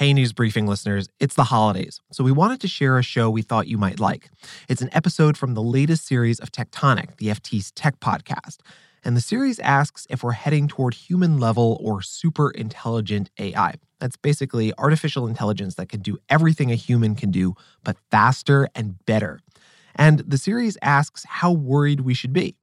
Hey, News Briefing listeners, it's the holidays, so we wanted to share a show we thought you might like. It's an episode from the latest series of Tech Tonic, the FT's tech podcast. And the series asks if we're heading toward human level or super intelligent AI. That's basically artificial intelligence that can do everything a human can do, but faster and better. And the series asks how worried we should be.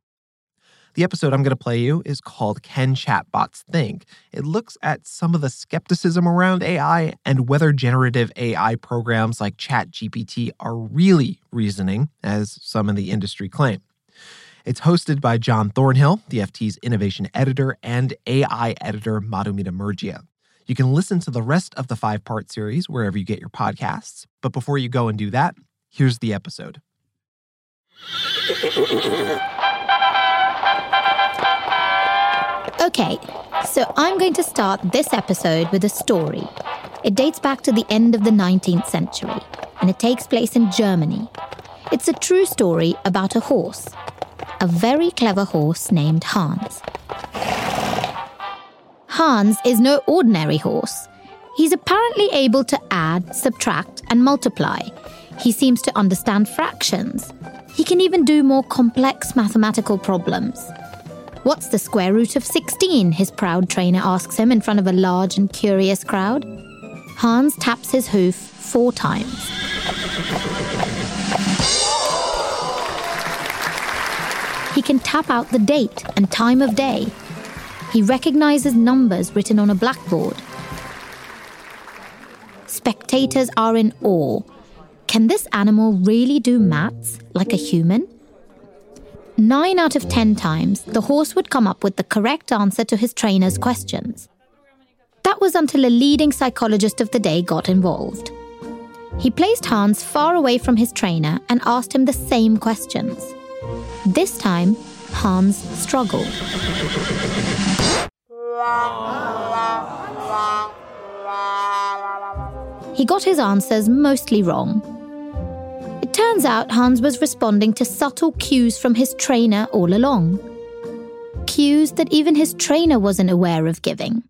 The episode I'm going to play you is called Can Chatbots Think? It looks at some of the skepticism around AI and whether generative AI programs like ChatGPT are really reasoning, as some in the industry claim. It's hosted by John Thornhill, the FT's innovation editor, and AI editor Madhumita Murgia. You can listen to the rest of the five part series wherever you get your podcasts. But before you go and do that, here's the episode. Okay, so I'm going to start this episode with a story. It dates back to the end of the 19th century, and it takes place in Germany. It's a true story about a horse, a very clever horse named Hans. Hans is no ordinary horse. He's apparently able to add, subtract, and multiply. He seems to understand fractions. He can even do more complex mathematical problems. What's the square root of 16? His proud trainer asks him in front of a large and curious crowd. Hans taps his hoof four times. He can tap out the date and time of day. He recognizes numbers written on a blackboard. Spectators are in awe. Can this animal really do maths like a human? Nine out of ten times, the horse would come up with the correct answer to his trainer's questions. That was until a leading psychologist of the day got involved. He placed Hans far away from his trainer and asked him the same questions. This time, Hans struggled. He got his answers mostly wrong. Turns out Hans was responding to subtle cues from his trainer all along. Cues that even his trainer wasn't aware of giving.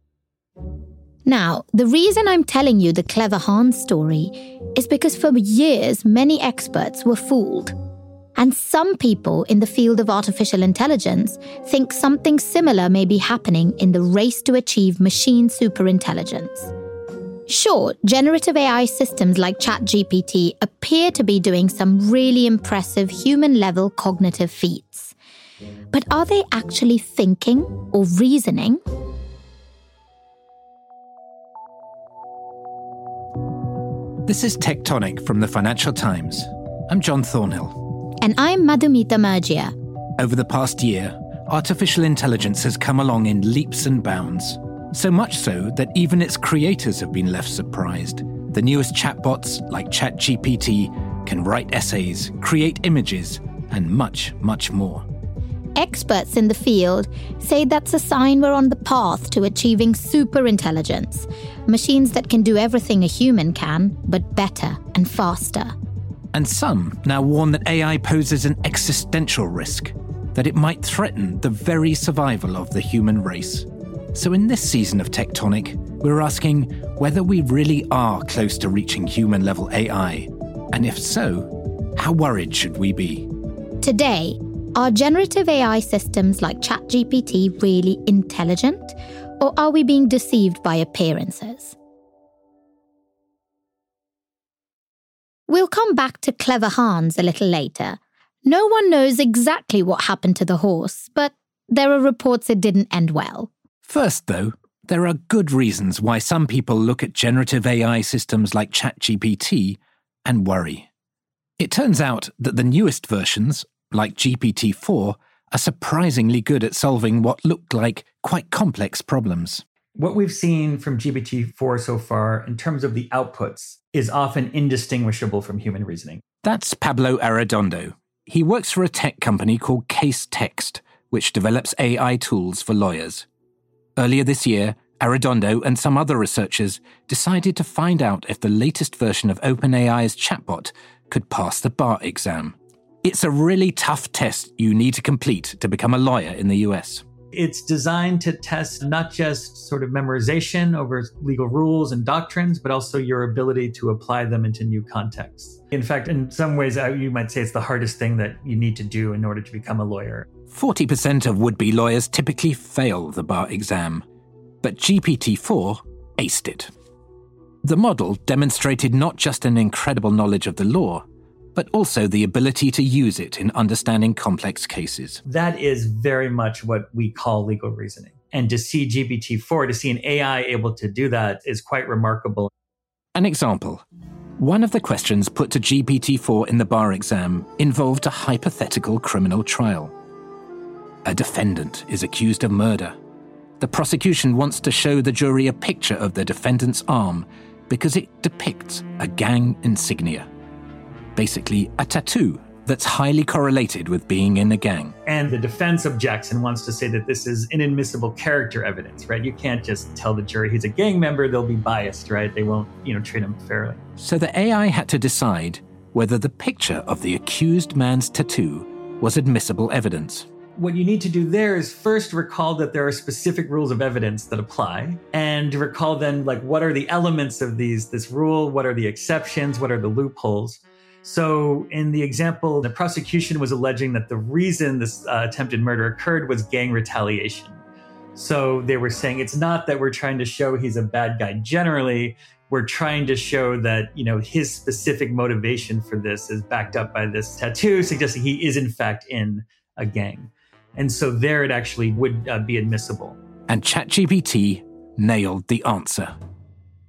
Now, the reason I'm telling you the clever Hans story is because for years many experts were fooled. And some people in the field of artificial intelligence think something similar may be happening in the race to achieve machine superintelligence. Sure, generative AI systems like ChatGPT appear to be doing some really impressive human level cognitive feats. But are they actually thinking or reasoning? This is Tech Tonic from the Financial Times. I'm John Thornhill. And I'm Madhumita Murgia. Over the past year, artificial intelligence has come along in leaps and bounds. So much so that even its creators have been left surprised. The newest chatbots, like ChatGPT, can write essays, create images, and much, much more. Experts in the field say that's a sign we're on the path to achieving superintelligence, machines that can do everything a human can, but better and faster. And some now warn that AI poses an existential risk, that it might threaten the very survival of the human race. So, in this season of Tech Tonic, we're asking whether we really are close to reaching human level AI. And if so, how worried should we be? Today, are generative AI systems like ChatGPT really intelligent? Or are we being deceived by appearances? We'll come back to Clever Hans a little later. No one knows exactly what happened to the horse, but there are reports it didn't end well. First, though, there are good reasons why some people look at generative AI systems like ChatGPT and worry. It turns out that the newest versions, like GPT 4, are surprisingly good at solving what looked like quite complex problems. What we've seen from GPT 4 so far in terms of the outputs is often indistinguishable from human reasoning. That's Pablo Arredondo. He works for a tech company called CaseText, which develops AI tools for lawyers. Earlier this year, Arredondo and some other researchers decided to find out if the latest version of OpenAI's chatbot could pass the bar exam. It's a really tough test you need to complete to become a lawyer in the US. It's designed to test not just sort of memorization over legal rules and doctrines, but also your ability to apply them into new contexts. In fact, in some ways, you might say it's the hardest thing that you need to do in order to become a lawyer. 40% of would be lawyers typically fail the bar exam, but GPT 4 aced it. The model demonstrated not just an incredible knowledge of the law, but also the ability to use it in understanding complex cases. That is very much what we call legal reasoning. And to see GPT 4, to see an AI able to do that is quite remarkable. An example one of the questions put to GPT 4 in the bar exam involved a hypothetical criminal trial. A defendant is accused of murder. The prosecution wants to show the jury a picture of the defendant's arm because it depicts a gang insignia. Basically, a tattoo that's highly correlated with being in a gang. And the defense objects and wants to say that this is inadmissible character evidence, right? You can't just tell the jury he's a gang member, they'll be biased, right? They won't, you know, treat him fairly. So the AI had to decide whether the picture of the accused man's tattoo was admissible evidence what you need to do there is first recall that there are specific rules of evidence that apply and recall then like what are the elements of these this rule what are the exceptions what are the loopholes so in the example the prosecution was alleging that the reason this uh, attempted murder occurred was gang retaliation so they were saying it's not that we're trying to show he's a bad guy generally we're trying to show that you know his specific motivation for this is backed up by this tattoo suggesting he is in fact in a gang and so there it actually would uh, be admissible. And ChatGPT nailed the answer.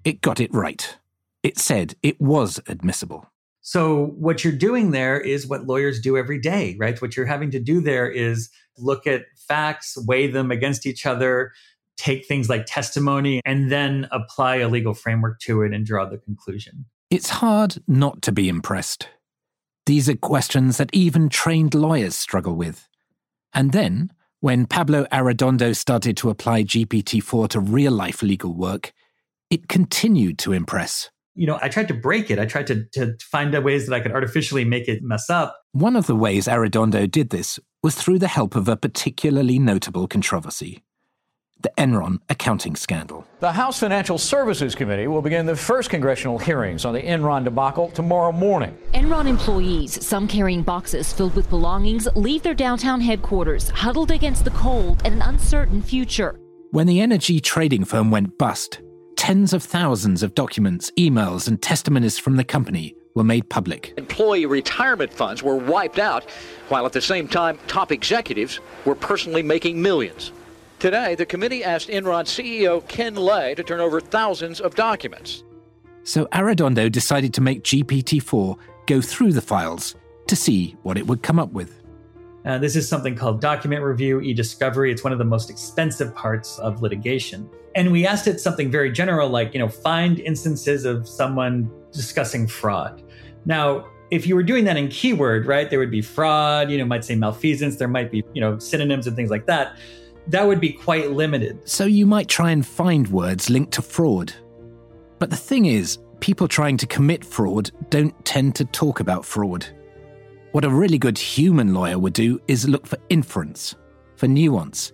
It got it right. It said it was admissible. So, what you're doing there is what lawyers do every day, right? What you're having to do there is look at facts, weigh them against each other, take things like testimony, and then apply a legal framework to it and draw the conclusion. It's hard not to be impressed. These are questions that even trained lawyers struggle with. And then, when Pablo Arredondo started to apply GPT 4 to real life legal work, it continued to impress. You know, I tried to break it. I tried to, to find ways that I could artificially make it mess up. One of the ways Arredondo did this was through the help of a particularly notable controversy the Enron accounting scandal. The House Financial Services Committee will begin the first congressional hearings on the Enron debacle tomorrow morning. Enron employees, some carrying boxes filled with belongings, leave their downtown headquarters, huddled against the cold and an uncertain future. When the energy trading firm went bust, tens of thousands of documents, emails, and testimonies from the company were made public. Employee retirement funds were wiped out, while at the same time, top executives were personally making millions. Today, the committee asked Enron CEO Ken Lay to turn over thousands of documents. So Arredondo decided to make GPT 4 go through the files to see what it would come up with. Uh, this is something called document review, e discovery. It's one of the most expensive parts of litigation. And we asked it something very general, like, you know, find instances of someone discussing fraud. Now, if you were doing that in keyword, right, there would be fraud, you know, might say malfeasance, there might be, you know, synonyms and things like that that would be quite limited. So you might try and find words linked to fraud. But the thing is, people trying to commit fraud don't tend to talk about fraud. What a really good human lawyer would do is look for inference, for nuance.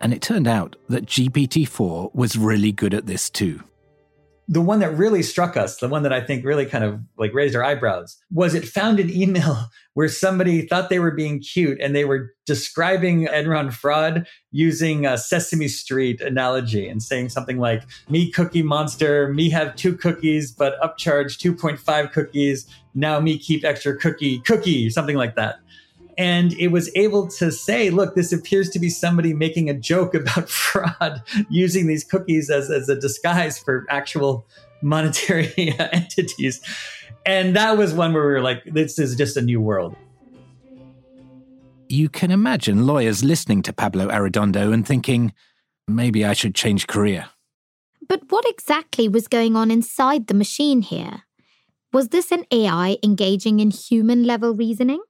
And it turned out that GPT 4 was really good at this too the one that really struck us, the one that I think really kind of like raised our eyebrows, was it found an email where somebody thought they were being cute and they were describing Enron fraud using a Sesame Street analogy and saying something like, me cookie monster, me have two cookies, but upcharge 2.5 cookies. Now me keep extra cookie, cookie, something like that and it was able to say, look, this appears to be somebody making a joke about fraud using these cookies as, as a disguise for actual monetary entities. And that was one where we were like, this is just a new world. You can imagine lawyers listening to Pablo Arredondo and thinking, maybe I should change career. But what exactly was going on inside the machine here? Was this an AI engaging in human level reasoning?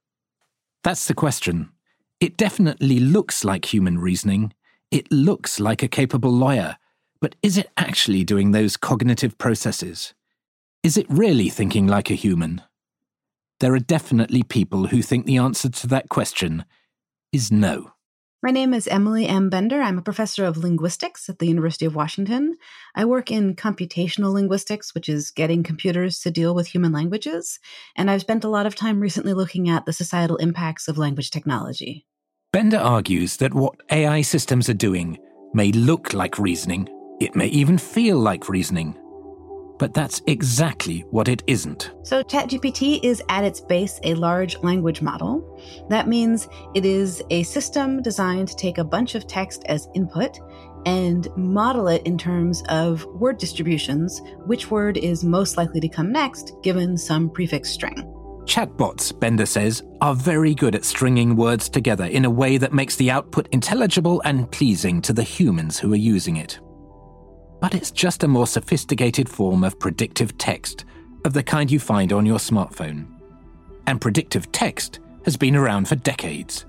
That's the question. It definitely looks like human reasoning. It looks like a capable lawyer. But is it actually doing those cognitive processes? Is it really thinking like a human? There are definitely people who think the answer to that question is no. My name is Emily M. Bender. I'm a professor of linguistics at the University of Washington. I work in computational linguistics, which is getting computers to deal with human languages. And I've spent a lot of time recently looking at the societal impacts of language technology. Bender argues that what AI systems are doing may look like reasoning, it may even feel like reasoning, but that's exactly what it isn't. So, ChatGPT is at its base a large language model. That means it is a system designed to take a bunch of text as input and model it in terms of word distributions, which word is most likely to come next given some prefix string. Chatbots, Bender says, are very good at stringing words together in a way that makes the output intelligible and pleasing to the humans who are using it but it's just a more sophisticated form of predictive text of the kind you find on your smartphone. And predictive text has been around for decades.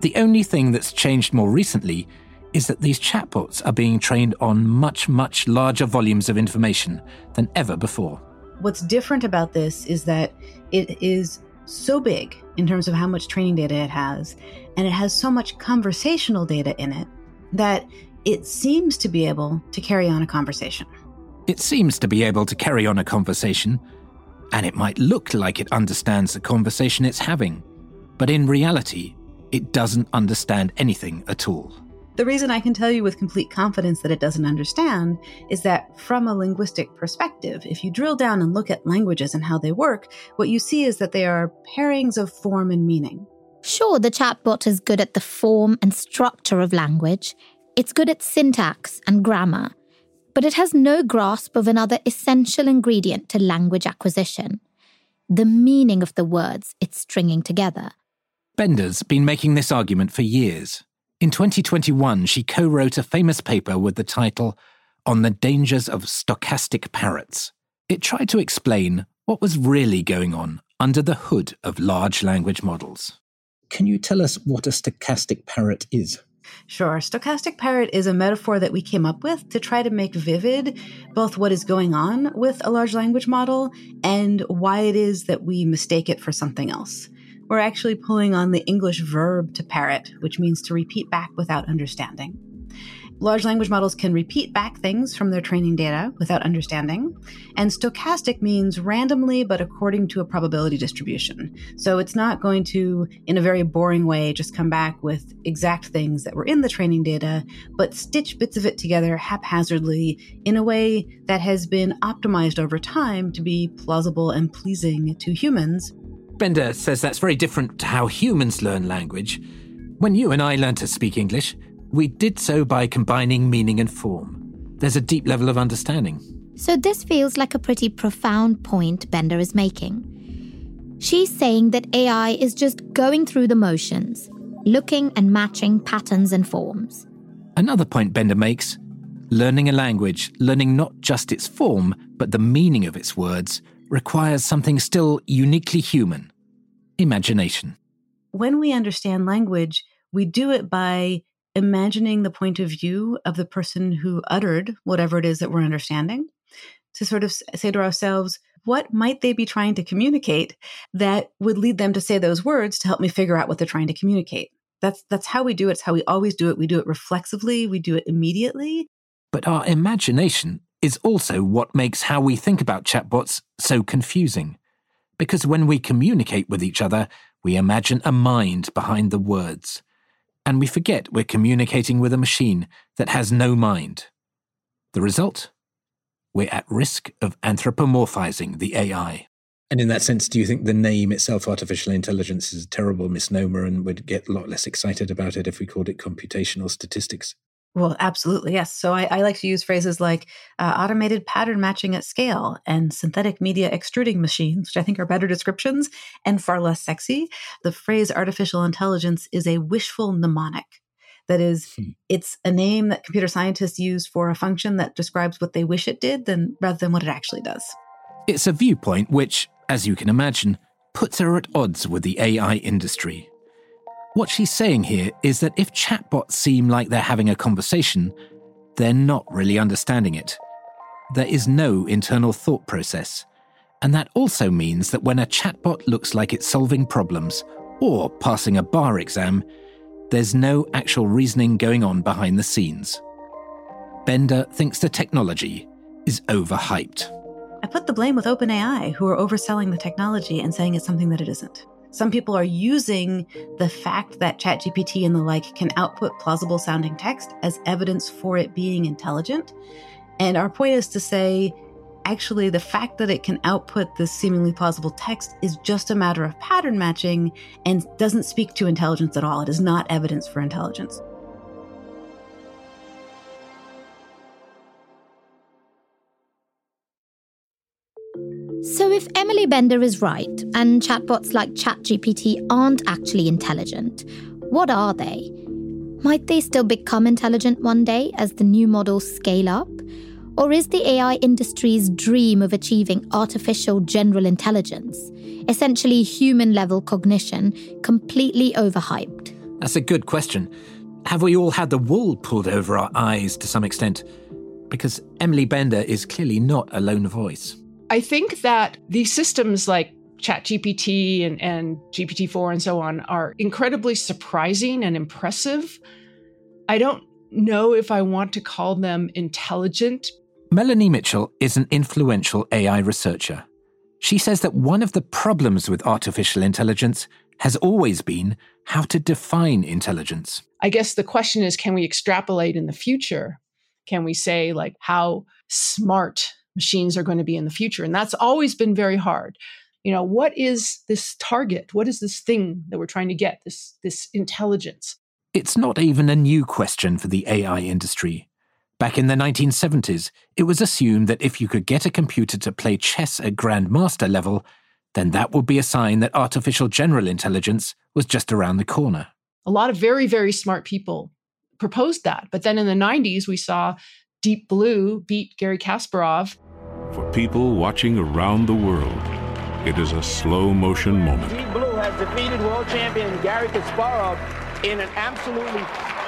The only thing that's changed more recently is that these chatbots are being trained on much, much larger volumes of information than ever before. What's different about this is that it is so big in terms of how much training data it has, and it has so much conversational data in it that it seems to be able to carry on a conversation. It seems to be able to carry on a conversation, and it might look like it understands the conversation it's having, but in reality, it doesn't understand anything at all. The reason I can tell you with complete confidence that it doesn't understand is that, from a linguistic perspective, if you drill down and look at languages and how they work, what you see is that they are pairings of form and meaning. Sure, the chatbot is good at the form and structure of language. It's good at syntax and grammar, but it has no grasp of another essential ingredient to language acquisition the meaning of the words it's stringing together. Bender's been making this argument for years. In 2021, she co wrote a famous paper with the title On the Dangers of Stochastic Parrots. It tried to explain what was really going on under the hood of large language models. Can you tell us what a stochastic parrot is? Sure. Stochastic parrot is a metaphor that we came up with to try to make vivid both what is going on with a large language model and why it is that we mistake it for something else. We're actually pulling on the English verb to parrot, which means to repeat back without understanding. Large language models can repeat back things from their training data without understanding. And stochastic means randomly, but according to a probability distribution. So it's not going to, in a very boring way, just come back with exact things that were in the training data, but stitch bits of it together haphazardly in a way that has been optimized over time to be plausible and pleasing to humans. Bender says that's very different to how humans learn language. When you and I learn to speak English, we did so by combining meaning and form. There's a deep level of understanding. So, this feels like a pretty profound point Bender is making. She's saying that AI is just going through the motions, looking and matching patterns and forms. Another point Bender makes learning a language, learning not just its form, but the meaning of its words, requires something still uniquely human imagination. When we understand language, we do it by imagining the point of view of the person who uttered whatever it is that we're understanding, to sort of say to ourselves, what might they be trying to communicate that would lead them to say those words to help me figure out what they're trying to communicate? That's that's how we do it. It's how we always do it. We do it reflexively, we do it immediately. But our imagination is also what makes how we think about chatbots so confusing. Because when we communicate with each other, we imagine a mind behind the words and we forget we're communicating with a machine that has no mind. The result? We're at risk of anthropomorphizing the AI. And in that sense, do you think the name itself, artificial intelligence, is a terrible misnomer and would get a lot less excited about it if we called it computational statistics? Well, absolutely, yes. So I, I like to use phrases like uh, automated pattern matching at scale and synthetic media extruding machines, which I think are better descriptions and far less sexy. The phrase artificial intelligence is a wishful mnemonic. That is, hmm. it's a name that computer scientists use for a function that describes what they wish it did than, rather than what it actually does. It's a viewpoint which, as you can imagine, puts her at odds with the AI industry. What she's saying here is that if chatbots seem like they're having a conversation, they're not really understanding it. There is no internal thought process. And that also means that when a chatbot looks like it's solving problems or passing a bar exam, there's no actual reasoning going on behind the scenes. Bender thinks the technology is overhyped. I put the blame with OpenAI, who are overselling the technology and saying it's something that it isn't. Some people are using the fact that ChatGPT and the like can output plausible sounding text as evidence for it being intelligent. And our point is to say, actually, the fact that it can output this seemingly plausible text is just a matter of pattern matching and doesn't speak to intelligence at all. It is not evidence for intelligence. Emily Bender is right and chatbots like ChatGPT aren't actually intelligent, what are they? Might they still become intelligent one day as the new models scale up? Or is the AI industry's dream of achieving artificial general intelligence, essentially human level cognition, completely overhyped? That's a good question. Have we all had the wool pulled over our eyes to some extent? Because Emily Bender is clearly not a lone voice. I think that these systems like ChatGPT and, and GPT-4 and so on are incredibly surprising and impressive. I don't know if I want to call them intelligent. Melanie Mitchell is an influential AI researcher. She says that one of the problems with artificial intelligence has always been how to define intelligence. I guess the question is can we extrapolate in the future? Can we say, like, how smart machines are going to be in the future. And that's always been very hard. You know, what is this target? What is this thing that we're trying to get, this, this intelligence? It's not even a new question for the AI industry. Back in the 1970s, it was assumed that if you could get a computer to play chess at grandmaster level, then that would be a sign that artificial general intelligence was just around the corner. A lot of very, very smart people proposed that. But then in the 90s, we saw Deep Blue beat Gary Kasparov. For people watching around the world, it is a slow motion moment. Deep Blue has defeated world champion Gary Kasparov in an absolutely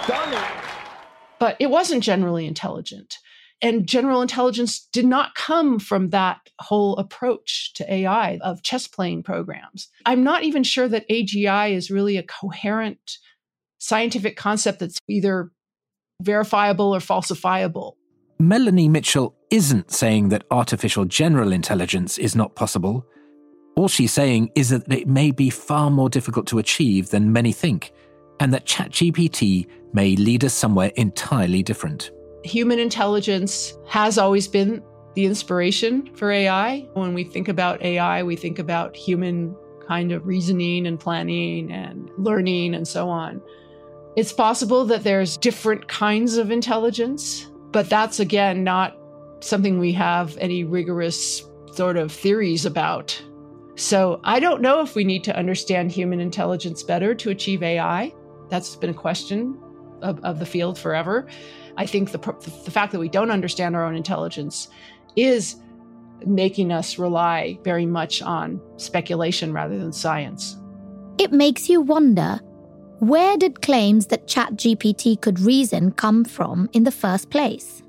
stunning. But it wasn't generally intelligent. And general intelligence did not come from that whole approach to AI of chess playing programs. I'm not even sure that AGI is really a coherent scientific concept that's either verifiable or falsifiable. Melanie Mitchell isn't saying that artificial general intelligence is not possible. All she's saying is that it may be far more difficult to achieve than many think, and that ChatGPT may lead us somewhere entirely different. Human intelligence has always been the inspiration for AI. When we think about AI, we think about human kind of reasoning and planning and learning and so on. It's possible that there's different kinds of intelligence but that's again not something we have any rigorous sort of theories about. So I don't know if we need to understand human intelligence better to achieve AI. That's been a question of, of the field forever. I think the, the fact that we don't understand our own intelligence is making us rely very much on speculation rather than science. It makes you wonder where did claims that ChatGPT could reason come from in the first place?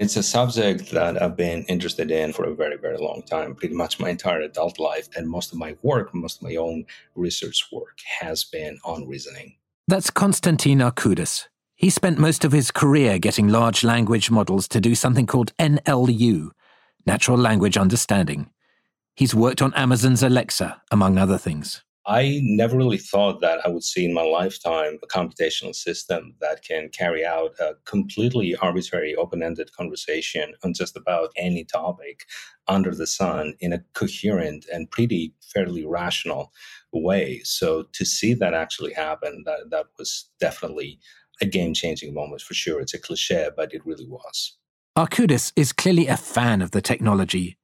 It's a subject that I've been interested in for a very, very long time, pretty much my entire adult life. And most of my work, most of my own research work, has been on reasoning. That's Konstantin Arkoudas. He spent most of his career getting large language models to do something called NLU, Natural Language Understanding. He's worked on Amazon's Alexa, among other things. I never really thought that I would see in my lifetime a computational system that can carry out a completely arbitrary, open ended conversation on just about any topic under the sun in a coherent and pretty fairly rational way. So to see that actually happen, that, that was definitely a game changing moment for sure. It's a cliche, but it really was. Arkoudas is clearly a fan of the technology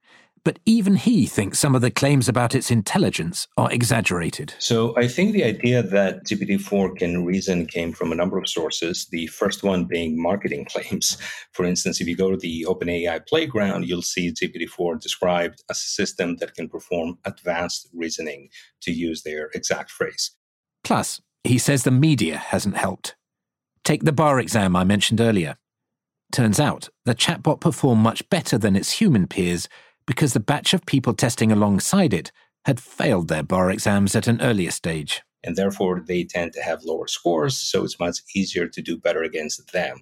but even he thinks some of the claims about its intelligence are exaggerated. So I think the idea that GPT-4 can reason came from a number of sources. The first one being marketing claims. For instance, if you go to the OpenAI playground, you'll see GPT-4 described as a system that can perform advanced reasoning, to use their exact phrase. Plus, he says the media hasn't helped. Take the bar exam I mentioned earlier. Turns out the chatbot performed much better than its human peers because the batch of people testing alongside it had failed their bar exams at an earlier stage. and therefore they tend to have lower scores, so it's much easier to do better against them.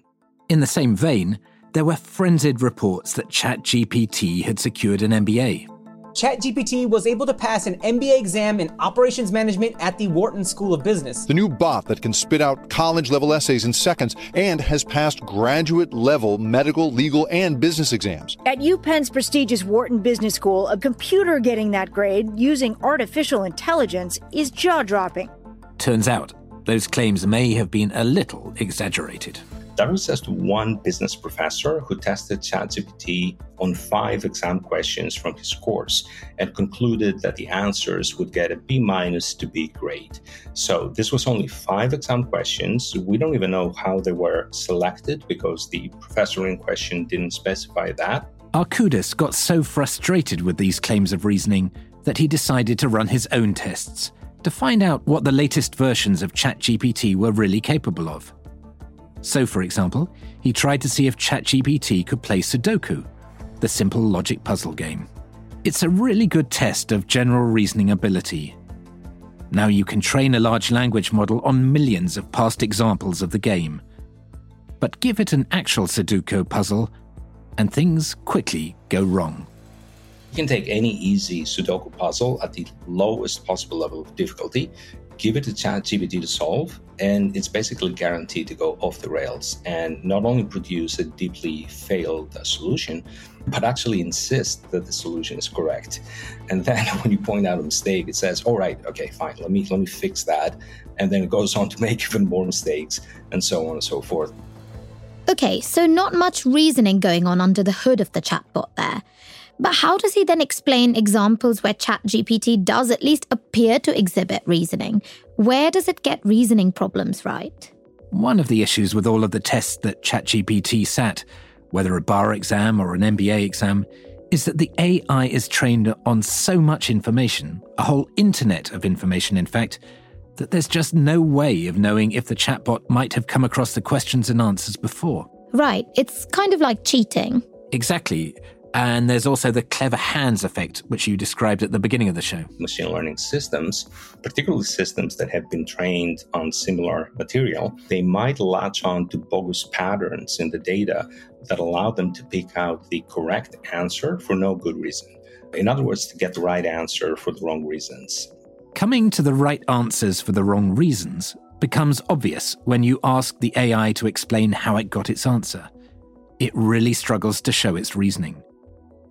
In the same vein, there were frenzied reports that ChatGPT had secured an MBA. ChatGPT was able to pass an MBA exam in operations management at the Wharton School of Business. The new bot that can spit out college level essays in seconds and has passed graduate level medical, legal, and business exams. At UPenn's prestigious Wharton Business School, a computer getting that grade using artificial intelligence is jaw dropping. Turns out, those claims may have been a little exaggerated. That was just one business professor who tested ChatGPT on five exam questions from his course and concluded that the answers would get a B minus to B grade. So this was only five exam questions. We don't even know how they were selected because the professor in question didn't specify that. Arkoudas got so frustrated with these claims of reasoning that he decided to run his own tests to find out what the latest versions of ChatGPT were really capable of. So, for example, he tried to see if ChatGPT could play Sudoku, the simple logic puzzle game. It's a really good test of general reasoning ability. Now you can train a large language model on millions of past examples of the game. But give it an actual Sudoku puzzle, and things quickly go wrong. You can take any easy Sudoku puzzle at the lowest possible level of difficulty give it to ChatGPT to solve, and it's basically guaranteed to go off the rails and not only produce a deeply failed solution, but actually insist that the solution is correct. And then when you point out a mistake, it says, "All right, okay, fine. Let me let me fix that," and then it goes on to make even more mistakes, and so on and so forth. Okay, so not much reasoning going on under the hood of the chatbot there. But how does he then explain examples where ChatGPT does at least appear to exhibit reasoning? Where does it get reasoning problems right? One of the issues with all of the tests that ChatGPT sat, whether a bar exam or an MBA exam, is that the AI is trained on so much information, a whole internet of information, in fact, that there's just no way of knowing if the chatbot might have come across the questions and answers before. Right, it's kind of like cheating. Exactly. And there's also the clever Hans effect, which you described at the beginning of the show. Machine learning systems, particularly systems that have been trained on similar material, they might latch on to bogus patterns in the data that allow them to pick out the correct answer for no good reason. In other words, to get the right answer for the wrong reasons. Coming to the right answers for the wrong reasons becomes obvious when you ask the AI to explain how it got its answer. It really struggles to show its reasoning.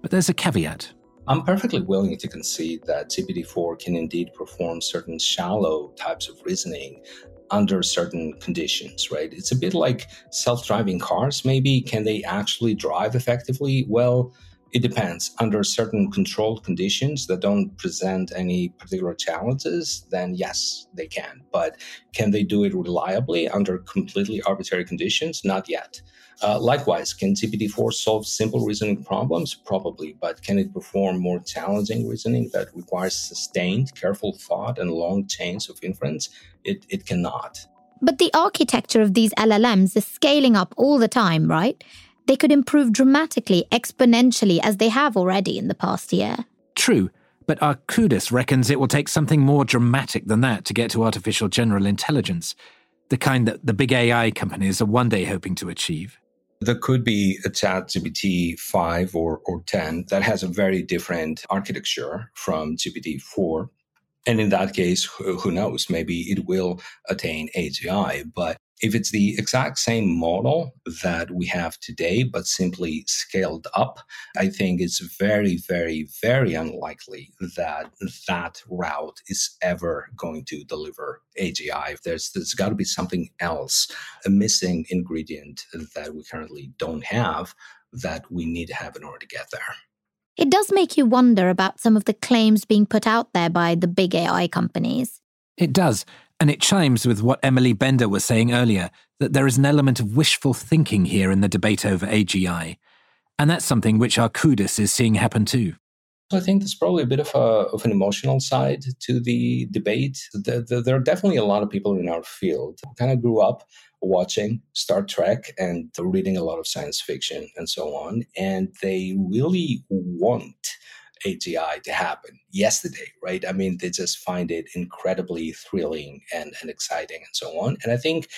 But there's a caveat. I'm perfectly willing to concede that GPT-4 can indeed perform certain shallow types of reasoning under certain conditions, right? It's a bit like self-driving cars maybe. Can they actually drive effectively? Well, it depends. Under certain controlled conditions that don't present any particular challenges, then yes, they can. But can they do it reliably under completely arbitrary conditions? Not yet. Uh, likewise, can GPT-4 solve simple reasoning problems? Probably, but can it perform more challenging reasoning that requires sustained, careful thought and long chains of inference? It, it cannot. But the architecture of these LLMs is scaling up all the time, right? They could improve dramatically, exponentially, as they have already in the past year. True, but Arkoudas reckons it will take something more dramatic than that to get to artificial general intelligence, the kind that the big AI companies are one day hoping to achieve. There could be a ChatGPT 5 or, or 10 that has a very different architecture from GPT 4. And in that case, who knows? Maybe it will attain AGI. But if it's the exact same model that we have today, but simply scaled up, I think it's very, very, very unlikely that that route is ever going to deliver AGI. There's, there's got to be something else, a missing ingredient that we currently don't have that we need to have in order to get there. It does make you wonder about some of the claims being put out there by the big AI companies. It does. And it chimes with what Emily Bender was saying earlier that there is an element of wishful thinking here in the debate over AGI. And that's something which Arkoudas is seeing happen too. I think there's probably a bit of, a, of an emotional side to the debate. The, the, there are definitely a lot of people in our field who kind of grew up watching Star Trek and reading a lot of science fiction and so on. And they really want AGI to happen yesterday, right? I mean, they just find it incredibly thrilling and, and exciting and so on. And I think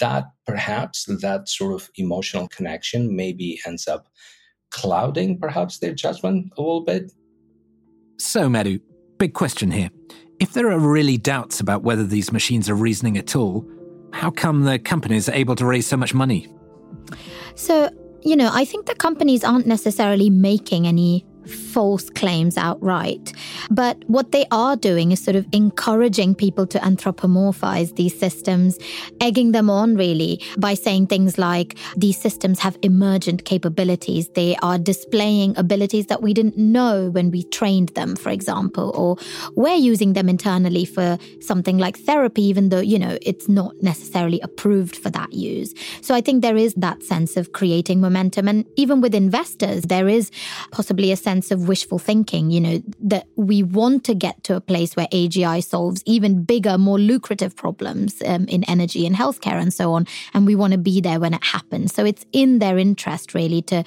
that perhaps that sort of emotional connection maybe ends up clouding perhaps their judgment a little bit. So, Madhu, big question here. If there are really doubts about whether these machines are reasoning at all, how come the companies are able to raise so much money? So, you know, I think the companies aren't necessarily making any false claims outright. But what they are doing is sort of encouraging people to anthropomorphize these systems, egging them on really by saying things like these systems have emergent capabilities. They are displaying abilities that we didn't know when we trained them, for example, or we're using them internally for something like therapy, even though, you know, it's not necessarily approved for that use. So I think there is that sense of creating momentum. And even with investors, there is possibly a sense sense of wishful thinking, you know, that we want to get to a place where AGI solves even bigger, more lucrative problems um, in energy and healthcare and so on. And we want to be there when it happens. So it's in their interest, really, to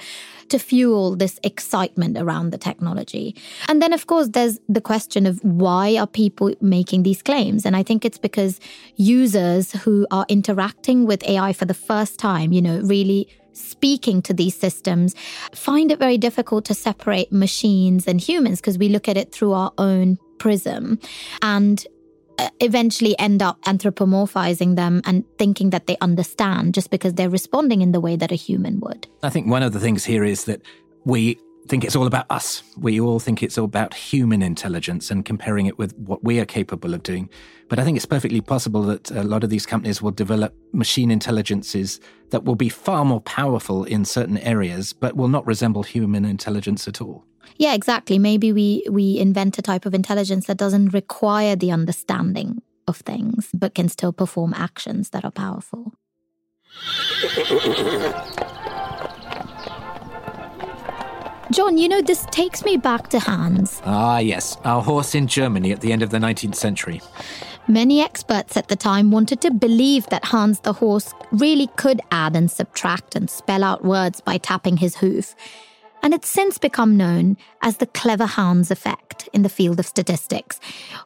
to fuel this excitement around the technology. And then, of course, there's the question of why are people making these claims? And I think it's because users who are interacting with AI for the first time, you know, really speaking to these systems find it very difficult to separate machines and humans because we look at it through our own prism and uh, eventually end up anthropomorphizing them and thinking that they understand just because they're responding in the way that a human would. I think one of the things here is that we think it's all about us. We all think it's all about human intelligence and comparing it with what we are capable of doing. But I think it's perfectly possible that a lot of these companies will develop machine intelligences that will be far more powerful in certain areas, but will not resemble human intelligence at all. Yeah, exactly. Maybe we we invent a type of intelligence that doesn't require the understanding of things, but can still perform actions that are powerful. John, you know, this takes me back to Hans. Ah, yes, our horse in Germany at the end of the 19th century. Many experts at the time wanted to believe that Hans the horse really could add and subtract and spell out words by tapping his hoof. And it's since become known as the clever Hans effect in the field of statistics,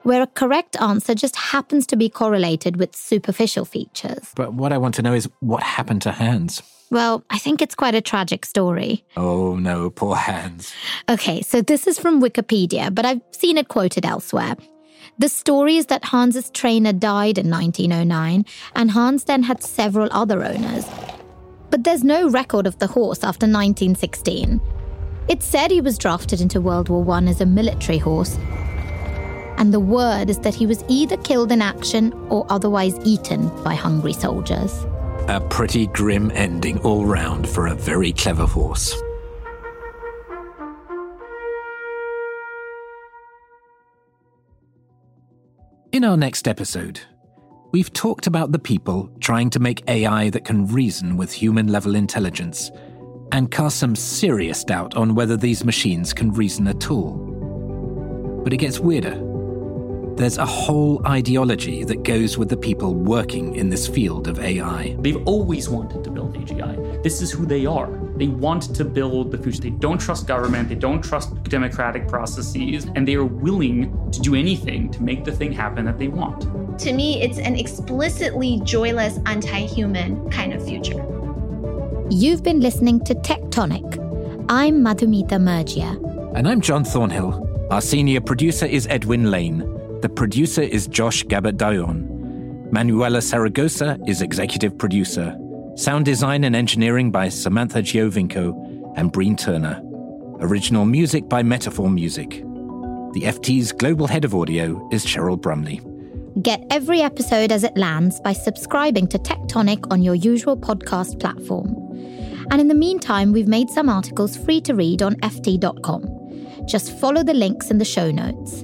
where a correct answer just happens to be correlated with superficial features. But what I want to know is what happened to Hans? Well, I think it's quite a tragic story. Oh no, poor Hans. Okay, so this is from Wikipedia, but I've seen it quoted elsewhere. The story is that Hans's trainer died in 1909, and Hans then had several other owners. But there's no record of the horse after 1916. It's said he was drafted into World War I as a military horse. And the word is that he was either killed in action or otherwise eaten by hungry soldiers. A pretty grim ending all round for a very clever horse. In our next episode, we've talked about the people trying to make AI that can reason with human level intelligence and cast some serious doubt on whether these machines can reason at all. But it gets weirder. There's a whole ideology that goes with the people working in this field of AI. They've always wanted to build AGI. This is who they are. They want to build the future. They don't trust government, they don't trust democratic processes, and they are willing to do anything to make the thing happen that they want. To me, it's an explicitly joyless, anti human kind of future. You've been listening to Tech Tonic. I'm Madhumita Murgia. And I'm John Thornhill. Our senior producer is Edwin Lane. The producer is Josh Gabert Manuela Saragosa is executive producer. Sound design and engineering by Samantha Giovinco and Breen Turner. Original music by Metaphor Music. The FT's global head of audio is Cheryl Brumley. Get every episode as it lands by subscribing to Tech Tonic on your usual podcast platform. And in the meantime, we've made some articles free to read on FT.com. Just follow the links in the show notes.